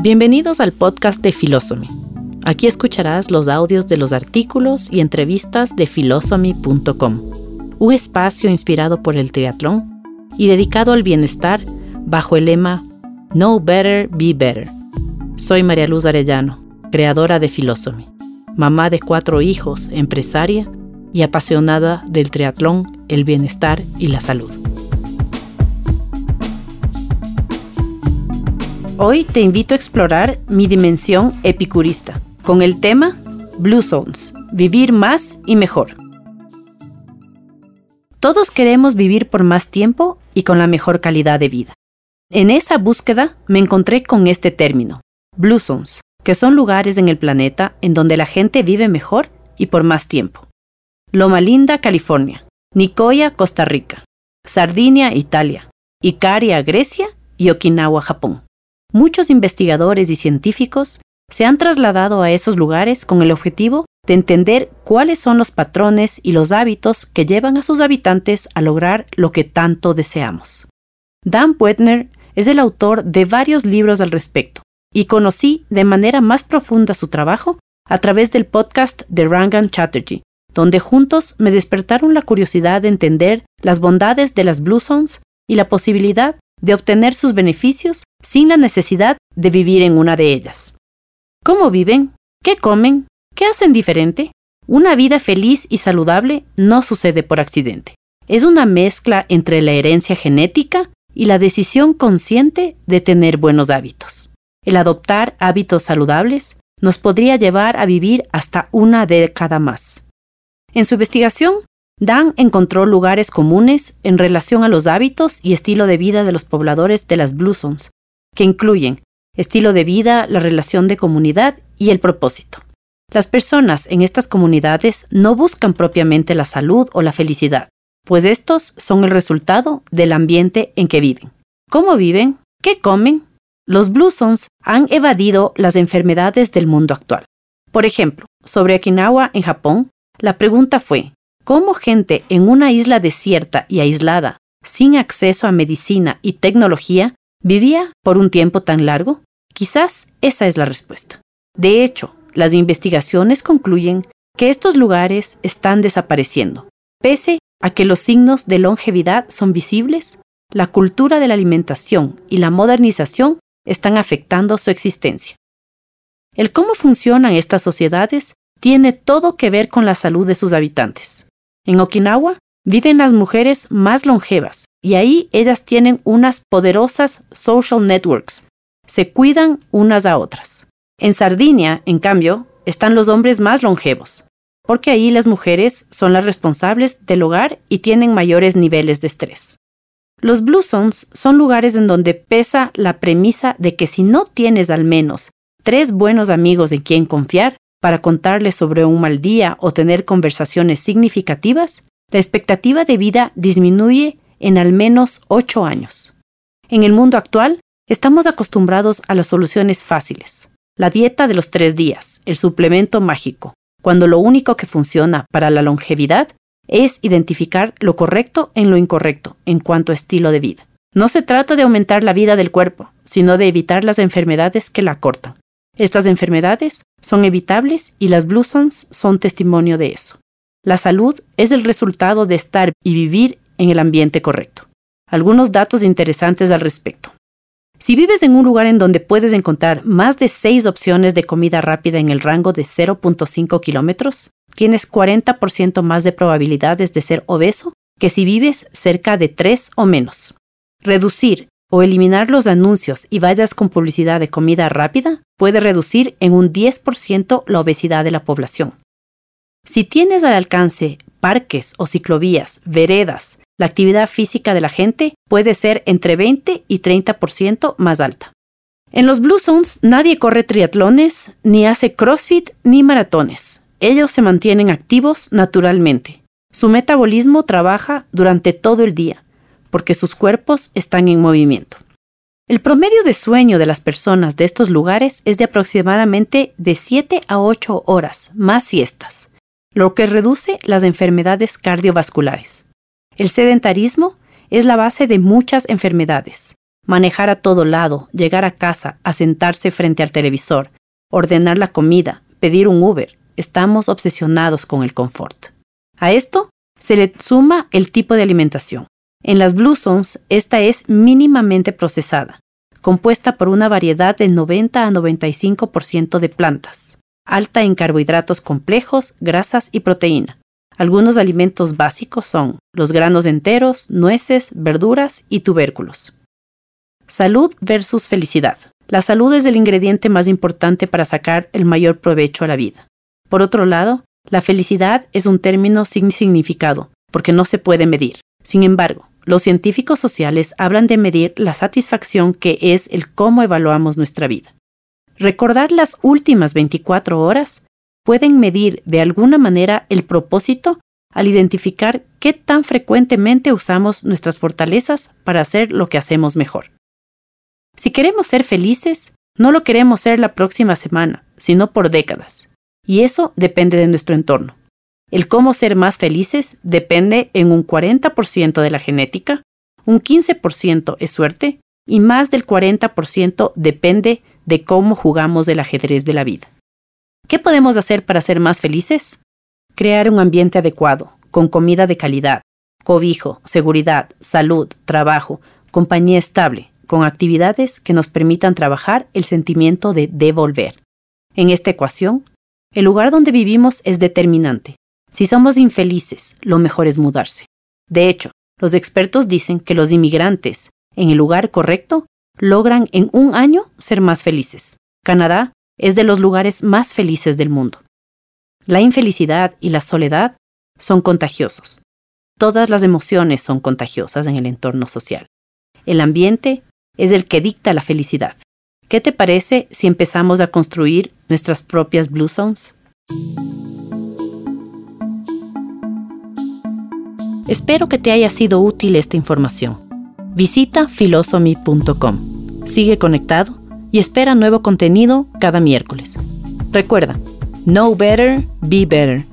Bienvenidos al podcast de Philosophy. Aquí escucharás los audios de los artículos y entrevistas de philosophy.com, un espacio inspirado por el triatlón y dedicado al bienestar bajo el lema Know Better, Be Better. Soy María Luz Arellano, creadora de Philosophy, mamá de cuatro hijos, empresaria y apasionada del triatlón, el bienestar y la salud. Hoy te invito a explorar mi dimensión epicurista con el tema Blue Zones, vivir más y mejor. Todos queremos vivir por más tiempo y con la mejor calidad de vida. En esa búsqueda me encontré con este término, Blue Zones, que son lugares en el planeta en donde la gente vive mejor y por más tiempo. Loma Linda, California, Nicoya, Costa Rica, Sardinia, Italia, Icaria, Grecia y Okinawa, Japón. Muchos investigadores y científicos se han trasladado a esos lugares con el objetivo de entender cuáles son los patrones y los hábitos que llevan a sus habitantes a lograr lo que tanto deseamos. Dan Buettner es el autor de varios libros al respecto y conocí de manera más profunda su trabajo a través del podcast de Rangan Chatterjee, donde juntos me despertaron la curiosidad de entender las bondades de las Blue Zones y la posibilidad de obtener sus beneficios sin la necesidad de vivir en una de ellas. ¿Cómo viven? ¿Qué comen? ¿Qué hacen diferente? Una vida feliz y saludable no sucede por accidente. Es una mezcla entre la herencia genética y la decisión consciente de tener buenos hábitos. El adoptar hábitos saludables nos podría llevar a vivir hasta una década más. En su investigación, Dan encontró lugares comunes en relación a los hábitos y estilo de vida de los pobladores de las Blue Zones, que incluyen estilo de vida, la relación de comunidad y el propósito. Las personas en estas comunidades no buscan propiamente la salud o la felicidad, pues estos son el resultado del ambiente en que viven. ¿Cómo viven? ¿Qué comen? Los Blue Zones han evadido las enfermedades del mundo actual. Por ejemplo, sobre Okinawa en Japón, la pregunta fue, cómo gente en una isla desierta y aislada, sin acceso a medicina y tecnología, vivía por un tiempo tan largo? Quizás esa es la respuesta. De hecho, las investigaciones concluyen que estos lugares están desapareciendo. Pese a que los signos de longevidad son visibles, la cultura de la alimentación y la modernización están afectando su existencia. El cómo funcionan estas sociedades tiene todo que ver con la salud de sus habitantes. En Okinawa viven las mujeres más longevas y ahí ellas tienen unas poderosas social networks. Se cuidan unas a otras. En Sardinia, en cambio, están los hombres más longevos, porque ahí las mujeres son las responsables del hogar y tienen mayores niveles de estrés. Los Blue Zones son lugares en donde pesa la premisa de que si no tienes al menos tres buenos amigos en quien confiar, para contarles sobre un mal día o tener conversaciones significativas, la expectativa de vida disminuye en al menos 8 años. En el mundo actual, estamos acostumbrados a las soluciones fáciles. La dieta de los tres días, el suplemento mágico, cuando lo único que funciona para la longevidad es identificar lo correcto en lo incorrecto en cuanto a estilo de vida. No se trata de aumentar la vida del cuerpo, sino de evitar las enfermedades que la cortan. Estas enfermedades son evitables y las Blue Zones son testimonio de eso. La salud es el resultado de estar y vivir en el ambiente correcto. Algunos datos interesantes al respecto. Si vives en un lugar en donde puedes encontrar más de 6 opciones de comida rápida en el rango de 0.5 kilómetros, tienes 40% más de probabilidades de ser obeso que si vives cerca de 3 o menos. Reducir o eliminar los anuncios y vallas con publicidad de comida rápida puede reducir en un 10% la obesidad de la población. Si tienes al alcance parques o ciclovías, veredas, la actividad física de la gente puede ser entre 20 y 30% más alta. En los Blue Zones nadie corre triatlones, ni hace CrossFit, ni maratones. Ellos se mantienen activos naturalmente. Su metabolismo trabaja durante todo el día porque sus cuerpos están en movimiento. El promedio de sueño de las personas de estos lugares es de aproximadamente de 7 a 8 horas, más siestas, lo que reduce las enfermedades cardiovasculares. El sedentarismo es la base de muchas enfermedades. manejar a todo lado, llegar a casa, asentarse frente al televisor, ordenar la comida, pedir un Uber. Estamos obsesionados con el confort. A esto se le suma el tipo de alimentación. En las Blue Zones, esta es mínimamente procesada, compuesta por una variedad de 90 a 95% de plantas, alta en carbohidratos complejos, grasas y proteína. Algunos alimentos básicos son los granos enteros, nueces, verduras y tubérculos. Salud versus felicidad. La salud es el ingrediente más importante para sacar el mayor provecho a la vida. Por otro lado, la felicidad es un término sin significado, porque no se puede medir. Sin embargo, los científicos sociales hablan de medir la satisfacción que es el cómo evaluamos nuestra vida. Recordar las últimas 24 horas pueden medir de alguna manera el propósito al identificar qué tan frecuentemente usamos nuestras fortalezas para hacer lo que hacemos mejor. Si queremos ser felices, no lo queremos ser la próxima semana, sino por décadas. Y eso depende de nuestro entorno. El cómo ser más felices depende en un 40% de la genética, un 15% es suerte y más del 40% depende de cómo jugamos el ajedrez de la vida. ¿Qué podemos hacer para ser más felices? Crear un ambiente adecuado, con comida de calidad, cobijo, seguridad, salud, trabajo, compañía estable, con actividades que nos permitan trabajar el sentimiento de devolver. En esta ecuación, el lugar donde vivimos es determinante. Si somos infelices, lo mejor es mudarse. De hecho, los expertos dicen que los inmigrantes, en el lugar correcto, logran en un año ser más felices. Canadá es de los lugares más felices del mundo. La infelicidad y la soledad son contagiosos. Todas las emociones son contagiosas en el entorno social. El ambiente es el que dicta la felicidad. ¿Qué te parece si empezamos a construir nuestras propias Blue Zones? Espero que te haya sido útil esta información. Visita philosophy.com. Sigue conectado y espera nuevo contenido cada miércoles. Recuerda, know better, be better